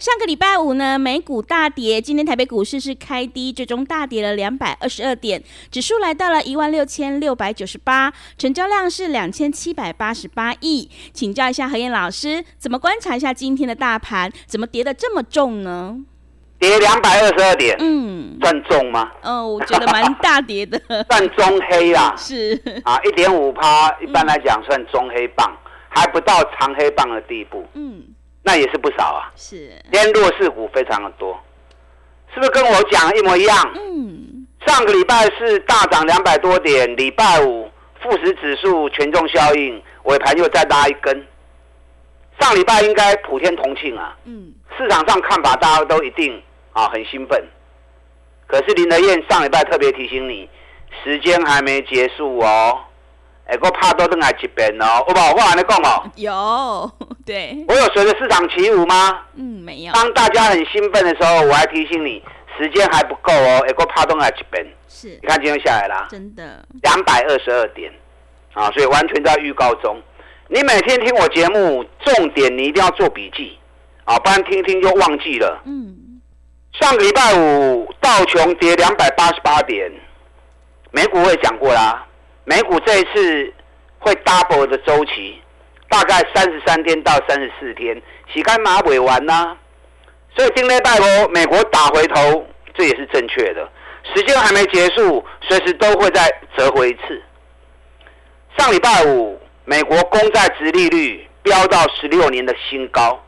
上个礼拜五呢，美股大跌。今天台北股市是开低，最终大跌了两百二十二点，指数来到了一万六千六百九十八，成交量是两千七百八十八亿。请教一下何燕老师，怎么观察一下今天的大盘，怎么跌的这么重呢？跌两百二十二点，嗯，算重吗？哦，我觉得蛮大跌的，算中黑啦。是啊，一点五趴，一般来讲算中黑棒，还不到长黑棒的地步。嗯。那也是不少啊，是，今天弱势股非常的多，是不是跟我讲一模一样？嗯，上个礼拜是大涨两百多点，礼拜五富时指数权重效应尾盘又再拉一根，上礼拜应该普天同庆啊，嗯，市场上看法大家都一定啊很兴奋，可是林德燕上礼拜特别提醒你，时间还没结束哦。哎，我怕多等下一遍哦，有无？我跟你讲哦，有，对。我有随着市场起舞吗？嗯，没有。当大家很兴奋的时候，我还提醒你，时间还不够哦。哎，我怕多等下一遍。是。你看今天下来啦，真的。两百二十二点，啊，所以完全在预告中。你每天听我节目，重点你一定要做笔记，啊，不然听听就忘记了。嗯。上个礼拜五道琼跌两百八十八点，美股我也讲过啦。美股这一次会 double 的周期，大概三十三天到三十四天，洗干马尾完啦。所以今天拜罗美国打回头，这也是正确的。时间还没结束，随时都会再折回一次。上礼拜五，美国公债值利率飙到十六年的新高，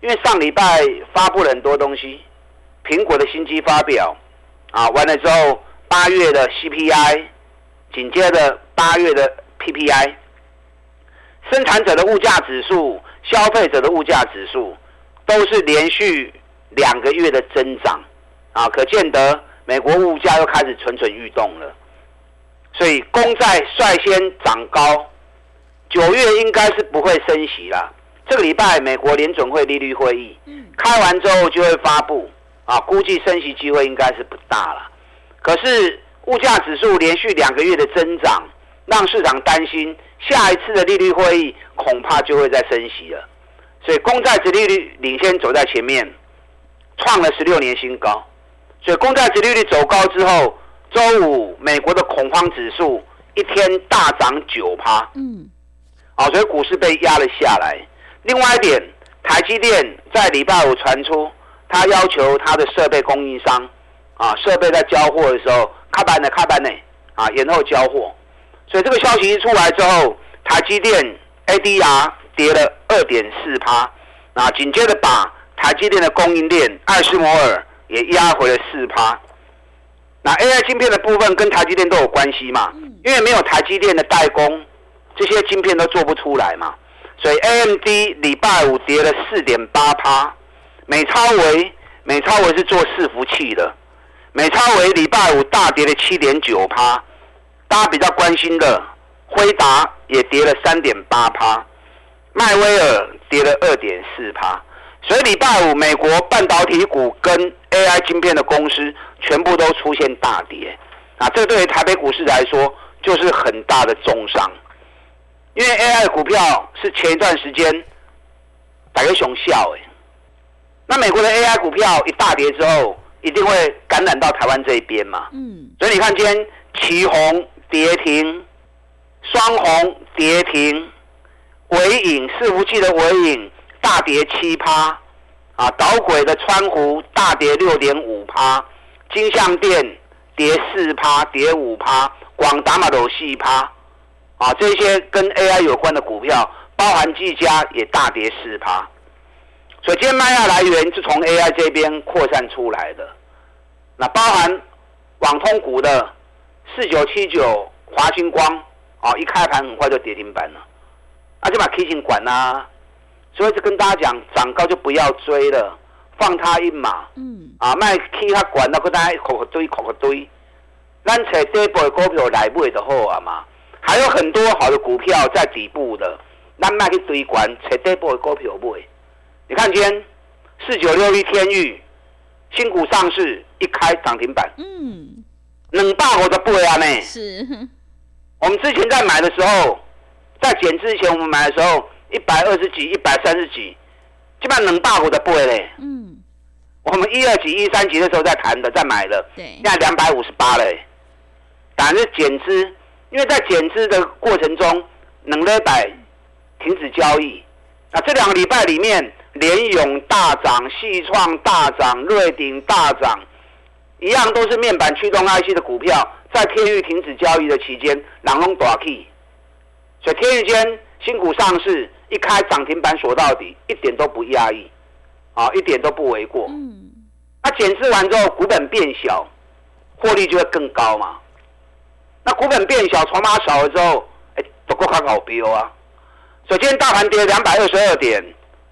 因为上礼拜发布了很多东西，苹果的新机发表啊，完了之后八月的 CPI。紧接着八月的 PPI，生产者的物价指数、消费者的物价指数都是连续两个月的增长，啊，可见得美国物价又开始蠢蠢欲动了。所以公债率先涨高，九月应该是不会升息了。这个礼拜美国联准会利率会议开完之后就会发布，啊，估计升息机会应该是不大了。可是。物价指数连续两个月的增长，让市场担心下一次的利率会议恐怕就会再升息了。所以公债值利率领先走在前面，创了十六年新高。所以公债值利率走高之后，周五美国的恐慌指数一天大涨九趴。嗯，好，所以股市被压了下来。另外一点，台积电在礼拜五传出，他要求他的设备供应商啊，设备在交货的时候。开板的开板呢，啊，延后交货，所以这个消息一出来之后，台积电 ADR 跌了二点四趴，那，紧接着把台积电的供应链爱斯摩尔也压回了四趴。那 AI 晶片的部分跟台积电都有关系嘛，因为没有台积电的代工，这些晶片都做不出来嘛，所以 AMD 礼拜五跌了四点八趴，美超维美超维是做伺服器的。美超为礼拜五大跌了七点九趴，大家比较关心的辉达也跌了三点八趴，迈威尔跌了二点四趴，所以礼拜五美国半导体股跟 AI 晶片的公司全部都出现大跌，啊，这对于台北股市来说就是很大的重伤，因为 AI 股票是前一段时间打个熊笑哎，那美国的 AI 股票一大跌之后。一定会感染到台湾这一边嘛？嗯，所以你看今天旗红跌停，双红跌停，尾影伺服器的尾影大跌七趴，啊，导轨的川湖大跌六点五趴，金相店跌四趴，跌五趴，广达嘛都四趴，啊，这些跟 AI 有关的股票，包含技嘉也大跌四趴。所以今天卖压来源是从 AI 这边扩散出来的，那包含网通股的四九七九华星光啊，一开盘很快就跌停板了，啊就把 K 线管啦。所以就跟大家讲，涨高就不要追了，放它一马。嗯。啊，卖 K 它管到跟大家口口堆口口堆，咱找底部的股票来买就好啊嘛。还有很多好的股票在底部的，咱卖去堆管找底部的股票买。你看今天四九六一天域新股上市一开涨停板，嗯，冷大我的不会啊呢。是，我们之前在买的时候，在减之前我们买的时候一百二十几、一百三十几，基本上冷大我的不会嘞。嗯，我们一二级、一三级的时候在谈的、在买的，对，现在两百五十八嘞。但是减资，因为在减资的过程中，冷了百停止交易。那这两个礼拜里面。联勇大涨，细创大涨，瑞鼎大涨，一样都是面板驱动 IC 的股票，在天域停止交易的期间，朗隆大 K，所以天域间新股上市一开涨停板锁到底，一点都不压抑，啊，一点都不为过。嗯，那减资完之后，股本变小，获利就会更高嘛。那股本变小，筹码少了之后，哎，都够看好标啊。首先，大盘跌两百二十二点。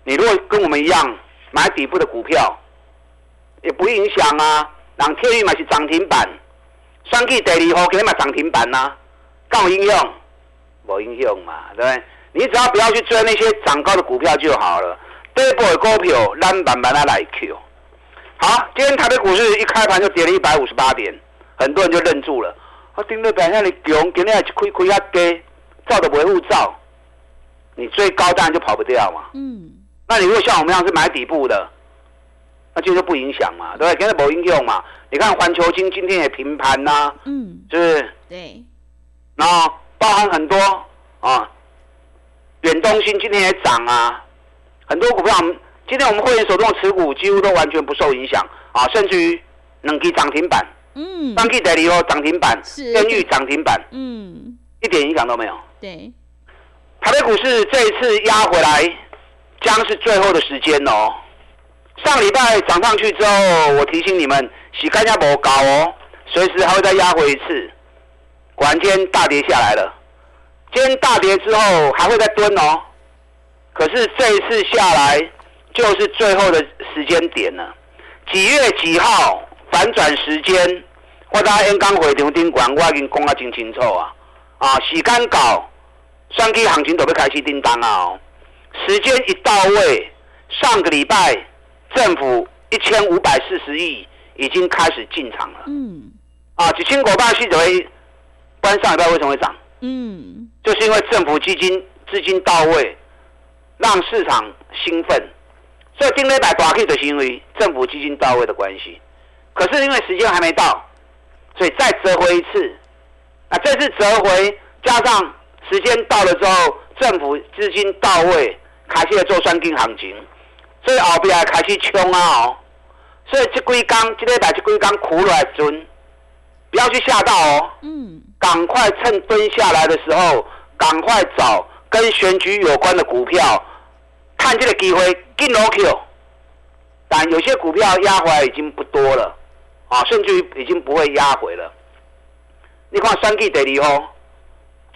你如果跟我们一样买底部的股票，也不影响啊。让天宇嘛是涨停板，双 K 第二号给你买涨停板呐，干有应用？无应用嘛，对不对？你只要不要去追那些涨高的股票就好了。底部的股票，咱慢慢来 Q。好，今天台北股市一开盘就跌了一百五十八点，很多人就愣住了。我盯着表现你强，今天还亏亏下低，照的维护照，你最高当然就跑不掉嘛。嗯。那你如果像我们这样是买底部的，那就不影响嘛，对不对？跟着某应用嘛。你看环球金今天也平盘呐，嗯，是不是？对。然后包含很多啊，远东新今天也涨啊，很多股票，今天我们会员手中的持股几乎都完全不受影响啊，甚至于能给涨停板，嗯，三 K 代理哦涨停板，天域涨停板，嗯，一点影响都没有。对。台北股市这一次压回来。将是最后的时间哦。上礼拜涨上去之后，我提醒你们，洗干净不高哦，随时还会再压回一次。果然今天大跌下来了，今天大跌之后还会再蹲哦。可是这一次下来就是最后的时间点了。几月几号反转时间？我在演讲会场顶管，我已经讲得真清楚啊！啊，时间到，双 K 行情都要开始叮当啊！时间一到位，上个礼拜政府一千五百四十亿已经开始进场了。嗯，啊，几千股半系怎么会？关上礼拜为什么会涨？嗯，就是因为政府基金资金到位，让市场兴奋，所以今天百大 K 的行为，政府基金到位的关系。可是因为时间还没到，所以再折回一次。啊，这次折回加上时间到了之后，政府资金到位。开始来做双金行情，所以后边开始冲啊！哦，所以这几天、这礼拜、这几天苦来准，不要去吓到哦。嗯。赶快趁蹲下来的时候，赶快找跟选举有关的股票，看这个机会进落去。但有些股票压回来已经不多了，啊，甚至于已经不会压回了。你看双金第二哦，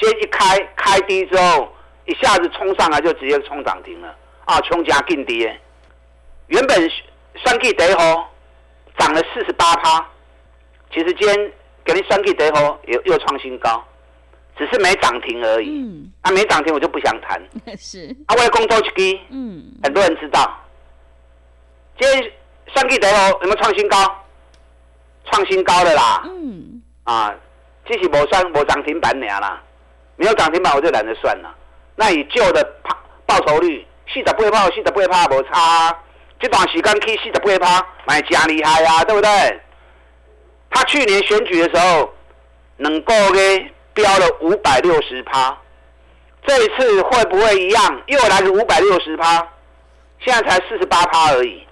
今天一开开低之后。一下子冲上来就直接冲涨停了啊！冲加劲跌，原本三 K 得吼涨了四十八趴，其实今天给你三 K 得吼又又创新高，只是没涨停而已。嗯，啊没涨停我就不想谈。是。啊，为工作去低，嗯，很多人知道。今天三 K 得吼有没有创新高？创新高的啦。嗯。啊，这是无算无涨停板尔啦，没有涨停板我就懒得算了。那以旧的报报酬率，四十八趴，四十八趴无差。这段时间去四十八趴，买真厉害啊，对不对？他去年选举的时候，能够给标了五百六十趴，这一次会不会一样？又来个五百六十趴？现在才四十八趴而已，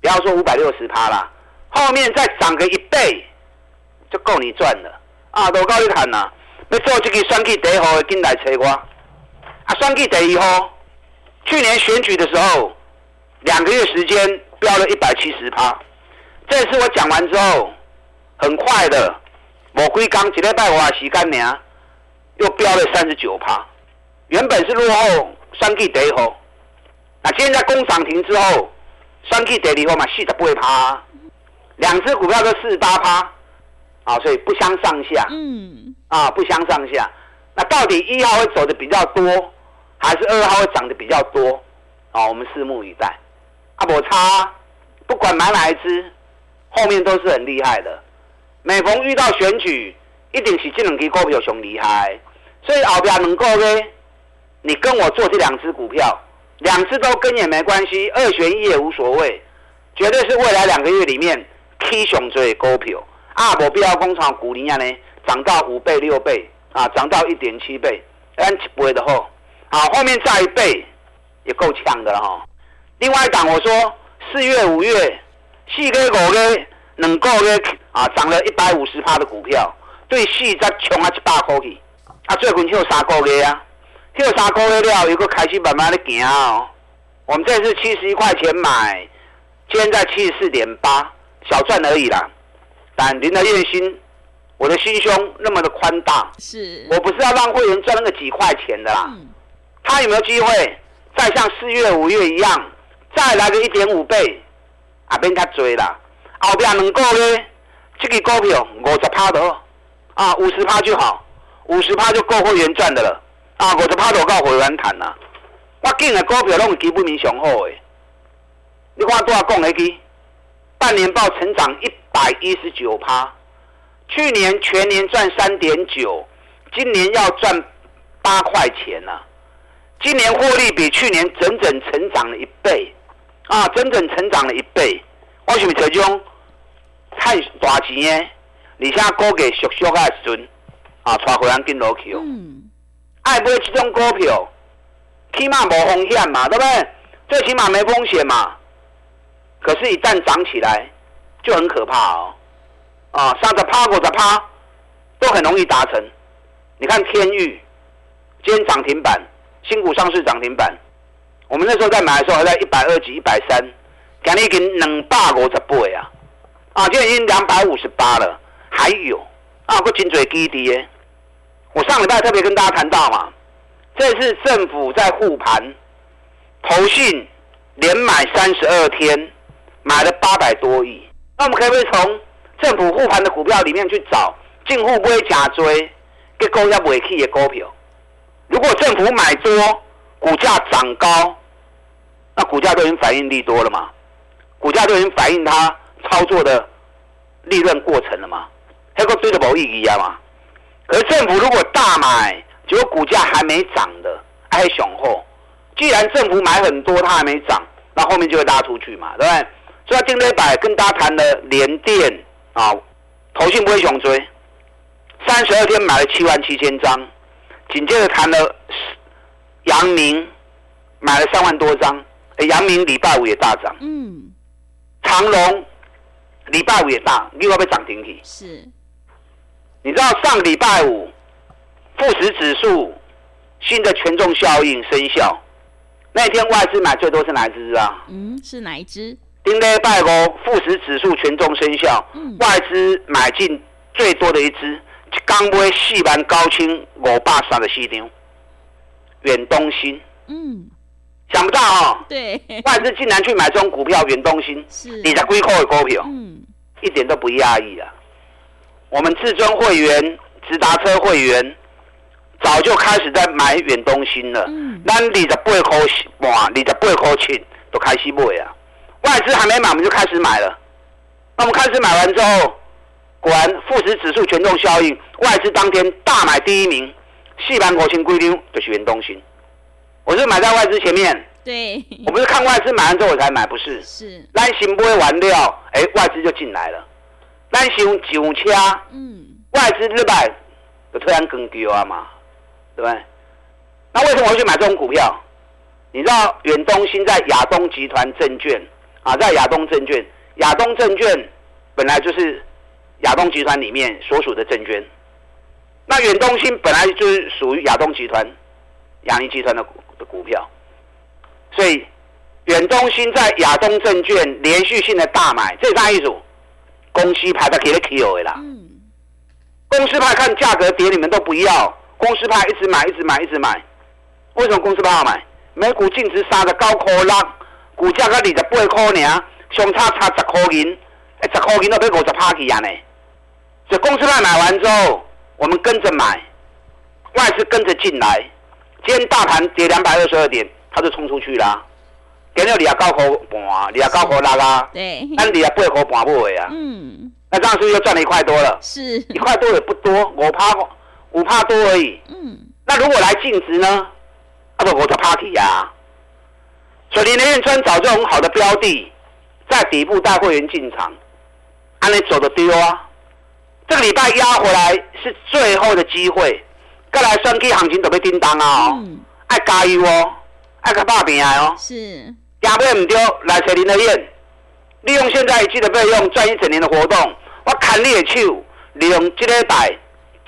不要说五百六十趴啦，后面再涨个一倍，就够你赚了啊！都告你谈呐，要做这个选举第一号的，进来找我。啊，双 K 第一号，去年选举的时候，两个月时间飙了一百七十趴。这次我讲完之后，很快的，我归刚几礼拜话时间呢，又飙了三十九趴。原本是落后三 K 第一后，那今天在攻涨停之后，三 K 第二后嘛，四十八趴，两只股票都四十八趴，啊，所以不相上下。嗯。啊，不相上下。那到底一号会走的比较多，还是二号会涨的比较多？啊，我们拭目以待。阿伯差，不管买哪一只，后面都是很厉害的。每逢遇到选举，一定是这两支股票熊厉害。所以后边能够呢，你跟我做这两只股票，两只都跟也没关系，二选一也无所谓，绝对是未来两个月里面 K 熊最股票。阿伯必要工厂股龄呢，涨到五倍六倍啊，涨到一点七倍，按一倍的后，好，后面再一倍也够呛的了哈。另外一档我说四月五月四个五月两个月啊涨了一百五十趴的股票，对四十冲啊一百块去，啊最近跳三个月啊，跳三个月了，又个开始慢慢的行哦。我们这次七十一块钱买，今天在七十四点八，小赚而已啦。但您的月薪，我的心胸那么的宽大，是我不是要让会员赚那个几块钱的啦。他有没有机会再像四月五月一样？再来个一点五倍，啊，免较多啦。后边两个月，这个股票五十趴的，啊，五十趴就好，五十趴就够会员赚的了。啊，五十趴都够会员谈啦。我见的股票拢基本面上好诶。你看多少讲的去？半年报成长一百一十九趴，去年全年赚三点九，今年要赚八块钱呢。今年获利比去年整整成长了一倍。啊，整整成长了一倍，我是不是这种太大钱的？而且股价熟熟的时阵，啊，带回人跟落去哦。嗯。爱买这种股票，起码无风险嘛，对不对？最起码没风险嘛。可是，一旦涨起来，就很可怕哦。啊，三十趴、五十趴，都很容易达成。你看天域，今天涨停板，新股上市涨停板。我们那时候在买的时候还在一百二几、一百三，今天已经两百五十倍啊！啊，现在已经两百五十八了，还有啊，个金嘴基底耶！我上礼拜特别跟大家谈到嘛，这是政府在护盘，投信连买三十二天，买了八百多亿。那我们可不可以从政府护盘的股票里面去找进户不会假追，结果也不会去的股票？如果政府买多，股价涨高。那股价都已经反映利多了嘛？股价都已经反映它操作的利润过程了嘛？还个对的冇意义啊嘛？可是政府如果大买，结果股价还没涨的，还雄厚。既然政府买很多，它还没涨，那后面就会拉出去嘛，对不对？所以今天百跟大家谈的联电啊，投信不会熊追，三十二天买了七万七千张，紧接着谈了阳明买了三万多张。阳明礼拜五也大涨，嗯，长隆礼拜五也大，另外被涨停体。是，你知道上礼拜五富时指数新的权重效应生效，那天外资买最多是哪一只啊？嗯，是哪一只？丁礼拜五富时指数权重生效，外资买进最多的一只，刚买四万高清五百三的四张，远东新。嗯。想不到哦，对，外资竟然去买这种股票，远东新，是你在龟壳的股票，嗯，一点都不压抑啊。我们至尊会员、直达车会员早就开始在买远东新了，嗯，那你的八块哇，你的八块钱都开始买啊。外资还没买，我们就开始买了。那我们开始买完之后，果然富时指数权重效应，外资当天大买第一名，四万五千规定就是远东新。我是买在外资前面，对，我不是看外资买完之后我才买，不是，是，单行不会完掉，哎，外资就进来了，单行九掐，嗯，外资日百就突然更丢啊嘛，对不对？那为什么会去买这种股票？你知道远东新在亚东集团证券啊，在亚东证券，亚东证券本来就是亚东集团里面所属的证券，那远东新本来就是属于亚东集团。亚尼集团的股的股票，所以远东新在亚东证券连续性的大买，这是啥意思？公司派的给你 Q 的啦。嗯。公司派看价格跌，你们都不要。公司派一直买，一直买，一直买。为什么公司派要买？每股净值三十九块六，股价才二十八块尔，相差差十块银，哎，十块银都要五十趴去啊呢。所以公司派买完之后，我们跟着买，外资跟着进来。今天大盘跌两百二十二点，他就冲出去啦。给了二十九块半，你也高块六啊。对。按二十八块半不回啊。嗯。那这样是不是又赚了一块多了？是。一块多也不多，五趴五趴多而已。嗯。那如果来净值呢？啊不我的 party 啊。所以林彦川找这种好的标的，在底部带会员进场，按你走的丢啊。这个礼拜压回来是最后的机会。再来算起行情就要叮当啊！哦，爱加油哦，爱个霸平啊！哦，是。价位唔对，来找林德燕，利用现在记得备用赚一整年的活动，我砍你的手，利用这个拜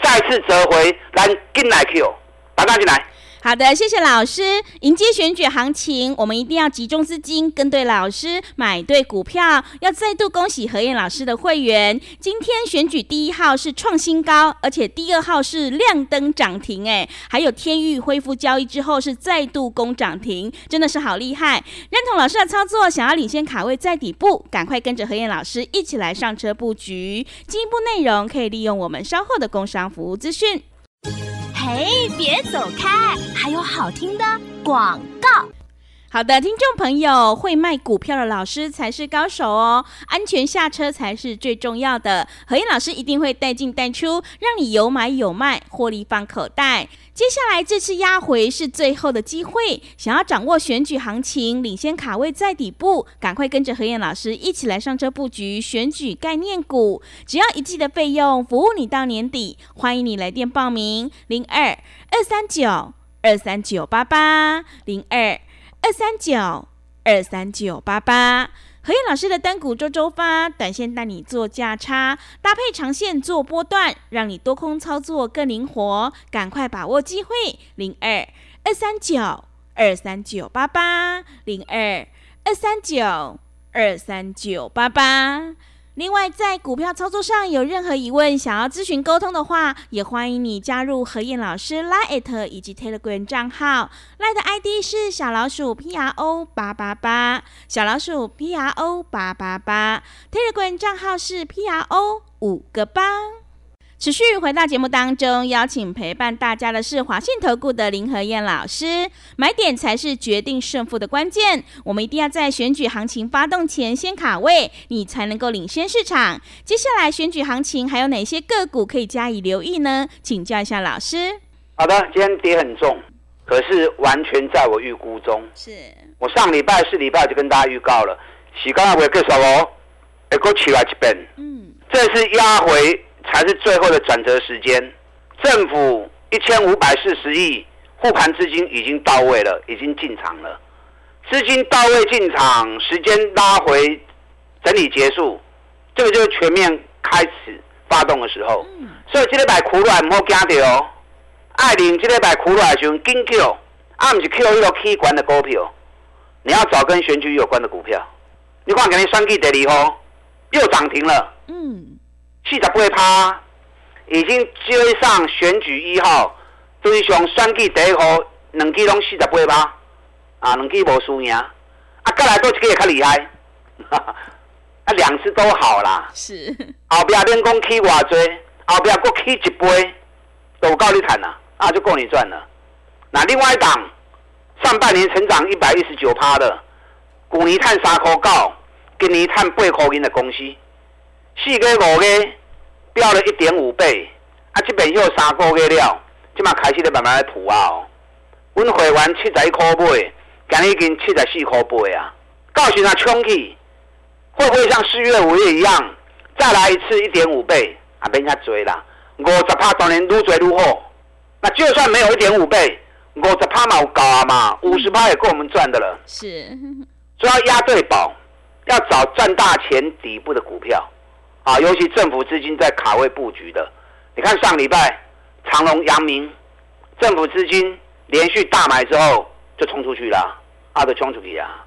再次折回，来进来去哦打单进来。好的，谢谢老师。迎接选举行情，我们一定要集中资金，跟对老师，买对股票。要再度恭喜何燕老师的会员，今天选举第一号是创新高，而且第二号是亮灯涨停，哎，还有天域恢复交易之后是再度攻涨停，真的是好厉害。认同老师的操作，想要领先卡位在底部，赶快跟着何燕老师一起来上车布局。进一步内容可以利用我们稍后的工商服务资讯。嘿，别走开！还有好听的广告。好的，听众朋友，会卖股票的老师才是高手哦，安全下车才是最重要的。何燕老师一定会带进带出，让你有买有卖，获利放口袋。接下来这次压回是最后的机会，想要掌握选举行情，领先卡位在底部，赶快跟着何燕老师一起来上车布局选举概念股，只要一季的费用，服务你到年底。欢迎你来电报名：零二二三九二三九八八零二。二三九二三九八八，何燕老师的单股周周发，短线带你做价差，搭配长线做波段，让你多空操作更灵活，赶快把握机会。零二二三九二三九八八，零二二三九二三九八八。另外，在股票操作上有任何疑问，想要咨询沟通的话，也欢迎你加入何燕老师 Line 以及 Telegram 账号。Line 的 ID 是小老鼠 P R O 八八八，小老鼠 P R O 八八八。Telegram 账号是 P R O 五个八。持续回到节目当中，邀请陪伴大家的是华信投顾的林和燕老师。买点才是决定胜负的关键，我们一定要在选举行情发动前先卡位，你才能够领先市场。接下来选举行情还有哪些个股可以加以留意呢？请教一下老师。好的，今天跌很重，可是完全在我预估中。是我上礼拜四礼拜就跟大家预告了，洗刚才会介绍哦，会过起来一遍。嗯，这是压回。才是最后的转折时间，政府一千五百四十亿护盘资金已经到位了，已经进场了。资金到位进场，时间拉回，整理结束，这个就是全面开始发动的时候。所以这礼拜苦软莫惊到，爱领这礼拜苦软时紧叫，啊，不是 Q 一个 K 管的股票，你要找跟选举有关的股票。你看，给你算计第二号又涨停了。嗯。四十八趴，已经追上选举一号，追上选举第一号，两支拢四十八趴，啊，两支无输赢，啊，再来多一个也较厉害，啊，两次都好啦。是。后边连讲起偌多，后壁搁起一杯，都够你赚啦，啊，就够你赚了。那另外一档，上半年成长一百一十九趴的，去年赚三块九，今年赚八块银的公司。四个五个飙了一点五倍，啊，这边又三个月了，即嘛开始咧慢慢来吐啊！哦，阮会员七十一块八，今日已经七十四块八啊！到时若冲起，会不会像四月五月一样，再来一次一点五倍？啊，免遐追啦，五十趴当然愈追愈好。那就算没有一点五倍，五十趴嘛有高啊嘛，五十趴也够我们赚的了。是，所以要押对宝，要找赚大钱底部的股票。啊，尤其政府资金在卡位布局的，你看上礼拜长隆、阳明，政府资金连续大买之后就冲出去了，啊，都冲出去啊。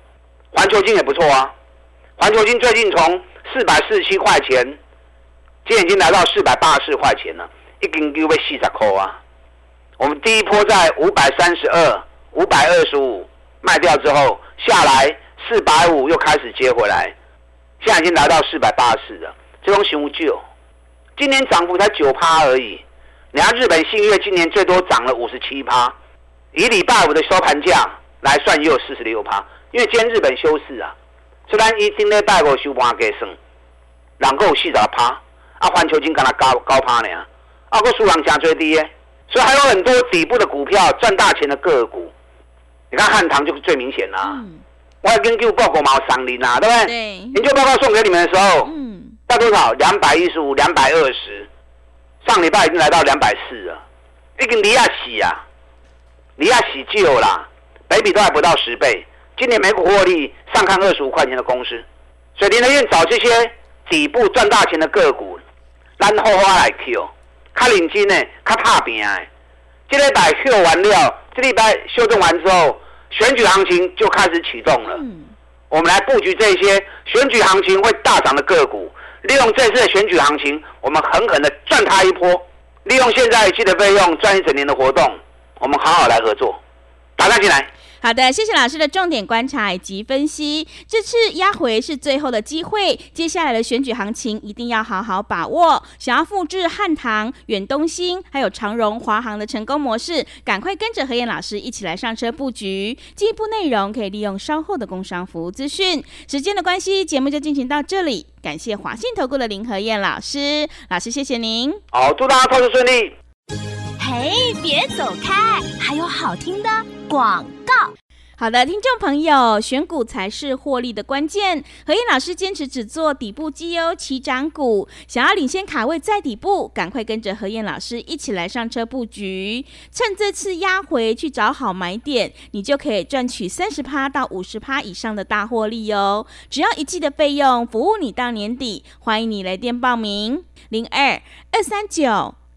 环球金也不错啊，环球金最近从四百四十七块钱今天已经来到四百八十四块钱了，一根就被四十块啊。我们第一波在五百三十二、五百二十五卖掉之后，下来四百五又开始接回来，现在已经来到四百八十四了。这种熊旧，今年涨幅才九趴而已。你看日本信越今年最多涨了五十七趴，以礼拜五的收盘价来算也有四十六趴，因为今天日本休市啊。虽然一今天拜五收盘给升，然后四十趴，啊环球金跟它高高趴呢，啊个数量加最低耶。所以还有很多底部的股票赚大钱的个股，你看汉唐就是最明显啦。我还研究报告毛三零啊，对不对？对。研究报告送给你们的时候，嗯，大多少？两百一十五、两百二十。上礼拜已经来到两百四了，已经离亚喜啊，离亚喜旧啦，北比都还不到十倍。今年每股获利上看二十五块钱的公司，所以林德院找这些底部赚大钱的个股，然后花来 Q。较领金呢，较怕平的。这礼拜秀完了，这礼拜修正完之后，选举行情就开始启动了。我们来布局这些选举行情会大涨的个股，利用这次的选举行情，我们狠狠的赚他一波。利用现在期的费用赚一整年的活动，我们好好来合作，打开进来。好的，谢谢老师的重点观察以及分析。这次压回是最后的机会，接下来的选举行情一定要好好把握。想要复制汉唐、远东新还有长荣、华航的成功模式，赶快跟着何燕老师一起来上车布局。进一步内容可以利用稍后的工商服务资讯。时间的关系，节目就进行到这里。感谢华信投顾的林何燕老师，老师谢谢您。好，祝大家投资顺利。嘿，别走开，还有好听的广告。好的，听众朋友，选股才是获利的关键。何燕老师坚持只做底部绩优起涨股，想要领先卡位在底部，赶快跟着何燕老师一起来上车布局，趁这次压回去找好买点，你就可以赚取三十趴到五十趴以上的大获利哦。只要一季的费用，服务你到年底，欢迎你来电报名：零二二三九